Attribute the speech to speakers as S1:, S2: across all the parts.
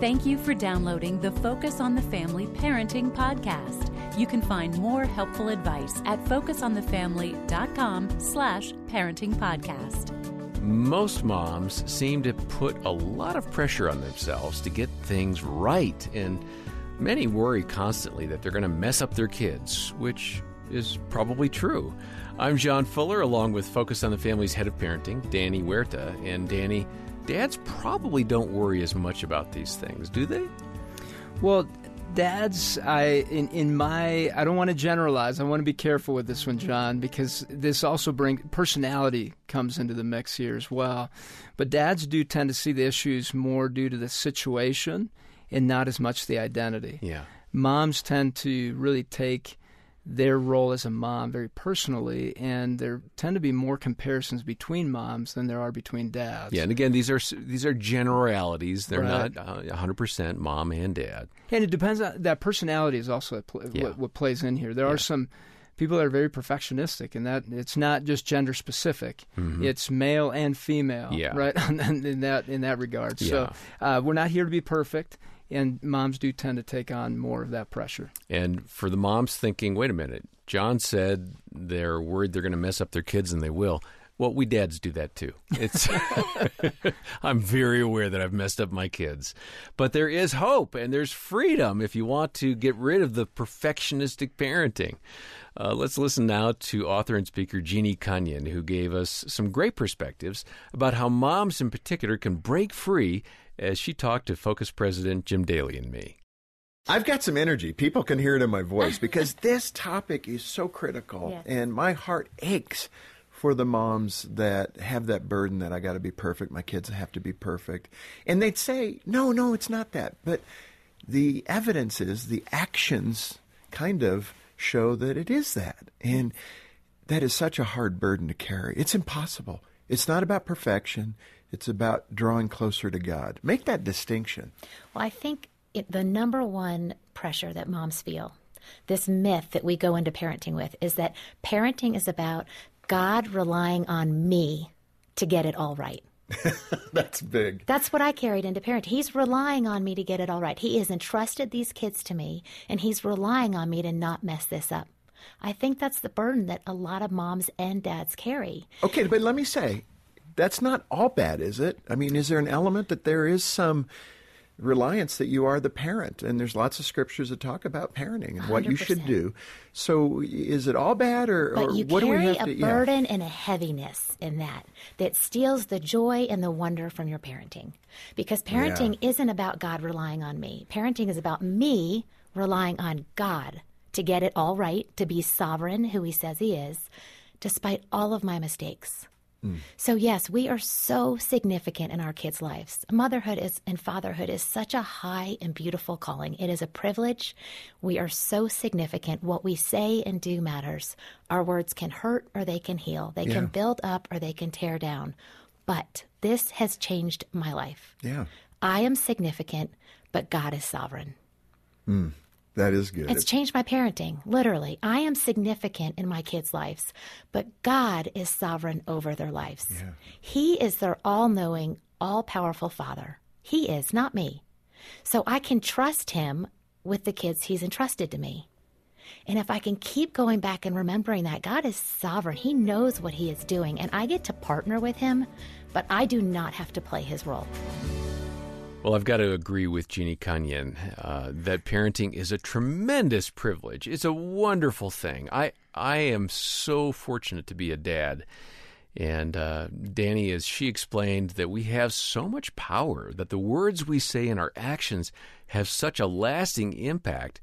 S1: Thank you for downloading the Focus on the Family Parenting Podcast. You can find more helpful advice at focusonthefamily.com slash parenting podcast.
S2: Most moms seem to put a lot of pressure on themselves to get things right, and many worry constantly that they're going to mess up their kids, which is probably true. I'm John Fuller, along with Focus on the Family's head of parenting, Danny Huerta. And Danny, dads probably don't worry as much about these things, do they?
S3: Well, dads i in, in my i don't want to generalize i want to be careful with this one john because this also brings personality comes into the mix here as well but dads do tend to see the issues more due to the situation and not as much the identity
S2: Yeah.
S3: moms tend to really take their role as a mom very personally and there tend to be more comparisons between moms than there are between dads
S2: Yeah, and again, these are these are generalities. They're
S3: Right.
S2: not uh, 100% mom and dad.
S3: And it depends on that personality is also a pl-
S2: Yeah.
S3: what, what plays in here. There
S2: Yeah.
S3: are some people that are very perfectionistic, and that it's not just gender specific; it's male and female,
S2: Mm-hmm. Yeah.
S3: right? in that in that regard. So uh, we're not here to be perfect, and moms do tend to take on more of that pressure.
S2: And for the moms thinking, wait a minute, John said they're worried they're going to mess up their kids, and they will. Well, we dads do that too. It's I'm very aware that I've messed up my kids. But there is hope and there's freedom if you want to get rid of the perfectionistic parenting. Uh, let's listen now to author and speaker Jeannie Cunnion, who gave us some great perspectives about how moms in particular can break free as she talked to Focus President Jim Daly and me.
S4: I've got some energy. People can hear it in my voice because this topic is so critical,
S5: Yes.
S4: and my heart aches for the moms that have that burden that I got to be perfect. My kids have to be perfect, and they'd say, "No, no, it's not that." But the evidence is the actions kind of show that it is that, and that is such a hard burden to carry. It's impossible. It's not about perfection. It's about drawing closer to God. Make that distinction.
S5: Well, I think it, the number one pressure that moms feel, this myth that we go into parenting with, is that parenting is about God relying on me to get it all right.
S4: That's big.
S5: That's what I carried into parenting. He's relying on me to get it all right. He has entrusted these kids to me, and he's relying on me to not mess this up. I think that's the burden that a lot of moms and dads carry.
S4: Okay, but let me say, that's not all bad, is it? I mean, is there an element that there is some reliance that you are the parent? And there's lots of scriptures that talk about parenting and what you should do. So is it all bad, or,
S5: But
S4: or
S5: you
S4: what do we have
S5: a
S4: to? yeah.
S5: burden and a heaviness in that that steals the joy and the wonder from your parenting. Because parenting isn't about God relying on me. Parenting is about me relying on God to get it all right, to be sovereign, who He says He is, despite all of my mistakes. Mm. So yes, we are so significant in our kids' lives. Motherhood is and fatherhood is such a high and beautiful calling. It is a privilege. We are so significant. What we say and do matters. Our words can hurt or they can heal. They
S4: Yeah.
S5: can build up or they can tear down. But this has changed my life.
S4: Yeah,
S5: I am significant, but God is sovereign. Mm.
S4: That is good.
S5: It's changed my parenting, literally. I am significant in my kids' lives, but God is sovereign over their lives. He is their all knowing, all powerful Father. He is, not me. So I can trust Him with the kids He's entrusted to me. And if I can keep going back and remembering that God is sovereign, He knows what He is doing, and I get to partner with Him, but I do not have to play His role.
S2: Well, I've got to agree with Jeannie Cunnion uh, that parenting is a tremendous privilege. It's a wonderful thing. I I am so fortunate to be a dad. And uh, Danny, as she explained, that we have so much power, that the words we say and our actions have such a lasting impact.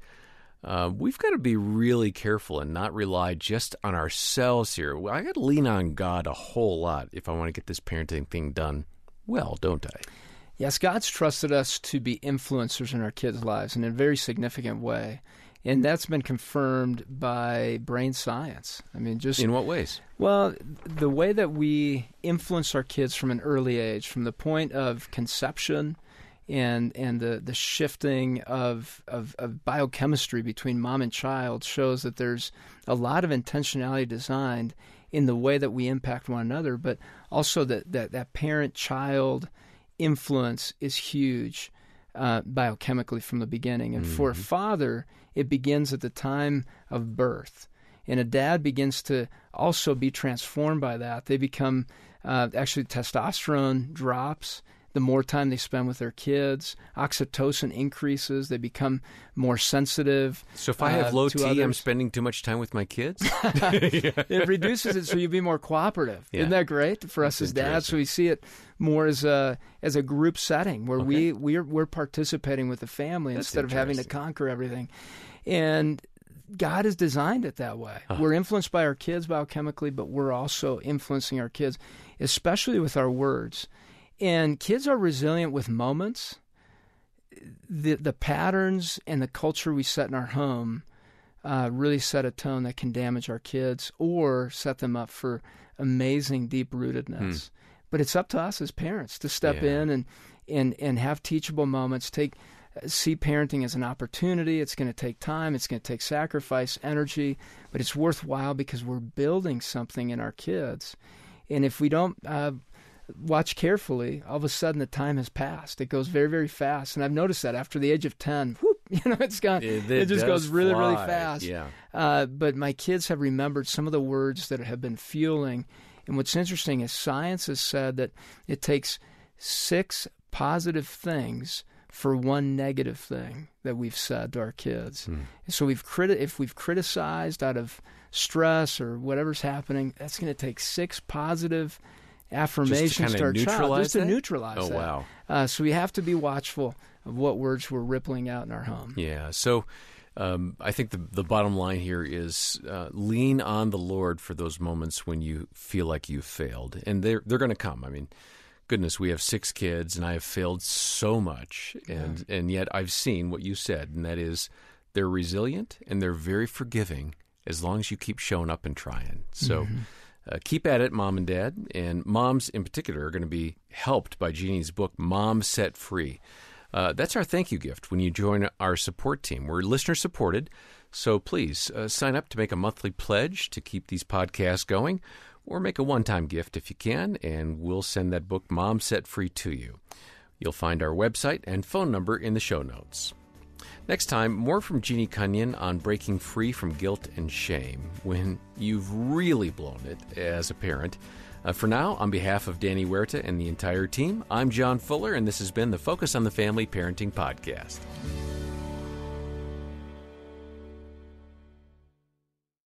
S2: Uh, we've got to be really careful and not rely just on ourselves here. I got to lean on God a whole lot if I want to get this parenting thing done well, don't I?
S3: Yes, God's trusted us to be influencers in our kids' lives in a very significant way. And that's been confirmed by brain science. I mean, just
S2: In what ways?
S3: Well, the way that we influence our kids from an early age, from the point of conception and and the, the shifting of, of, of biochemistry between mom and child shows that there's a lot of intentionality designed in the way that we impact one another, but also that, that, that parent child influence is huge. uh, biochemically from the beginning. And for a father, it begins at the time of birth. And a dad begins to also be transformed by that. They become uh, actually testosterone drops the more time they spend with their kids. Oxytocin increases. They become more sensitive.
S2: So if I have
S3: uh,
S2: low T, I'm spending too much time with my kids.
S3: it reduces it so you'd be more cooperative.
S2: Yeah.
S3: Isn't that great for us
S2: That's
S3: as dads? So we see it more as a as a group setting where we we're we're participating with the family
S2: That's
S3: instead of having to conquer everything. And God has designed it that way. We're influenced by our kids biochemically, but we're also influencing our kids, especially with our words. And kids are resilient with moments. The the patterns and the culture we set in our home uh, really set a tone that can damage our kids or set them up for amazing deep rootedness. But it's up to us as parents to step
S2: Hmm. Yeah.
S3: in and, and and have teachable moments. Take see parenting as an opportunity. It's going to take time. It's going to take sacrifice, energy, but it's worthwhile because we're building something in our kids. And if we don't uh, watch carefully, all of a sudden the time has passed. It goes very, very fast. And I've noticed that after the age of 10, whoop, you know, it's gone.
S2: It-
S3: It,
S2: it
S3: just goes really, really fast.
S2: Yeah.
S3: Uh, but my kids have remembered some of the words that have been fueling. And what's interesting is science has said that it takes six positive things for one negative thing that we've said to our kids.
S2: Hmm.
S3: So we've criti- if we've criticized out of stress or whatever's happening, that's going to take six positive affirmations to our child just to
S2: that?
S3: neutralize
S2: Oh,
S3: that.
S2: wow.
S3: Uh, so we have to be watchful of what words we're rippling out in our home.
S2: Yeah. So um, I think the the bottom line here is uh, lean on the Lord for those moments when you feel like you've failed, and they're they're going to come. I mean, goodness, we have six kids, and I have failed so much, and and yet I've seen what you said, and that is they're resilient and they're very forgiving as long as you keep showing up and trying. So. Uh, keep at it, mom and dad. And moms in particular are going to be helped by Jeannie's book, Mom Set Free. Uh, that's our thank you gift when you join our support team. We're listener supported, so please uh, sign up to make a monthly pledge to keep these podcasts going, or make a one time gift if you can, and we'll send that book, Mom Set Free, to you. You'll find our website and phone number in the show notes. Next time, more from Jeannie Cunnion on breaking free from guilt and shame when you've really blown it as a parent. Uh, for now, on behalf of Danny Huerta and the entire team, I'm John Fuller, and this has been the Focus on the Family Parenting Podcast.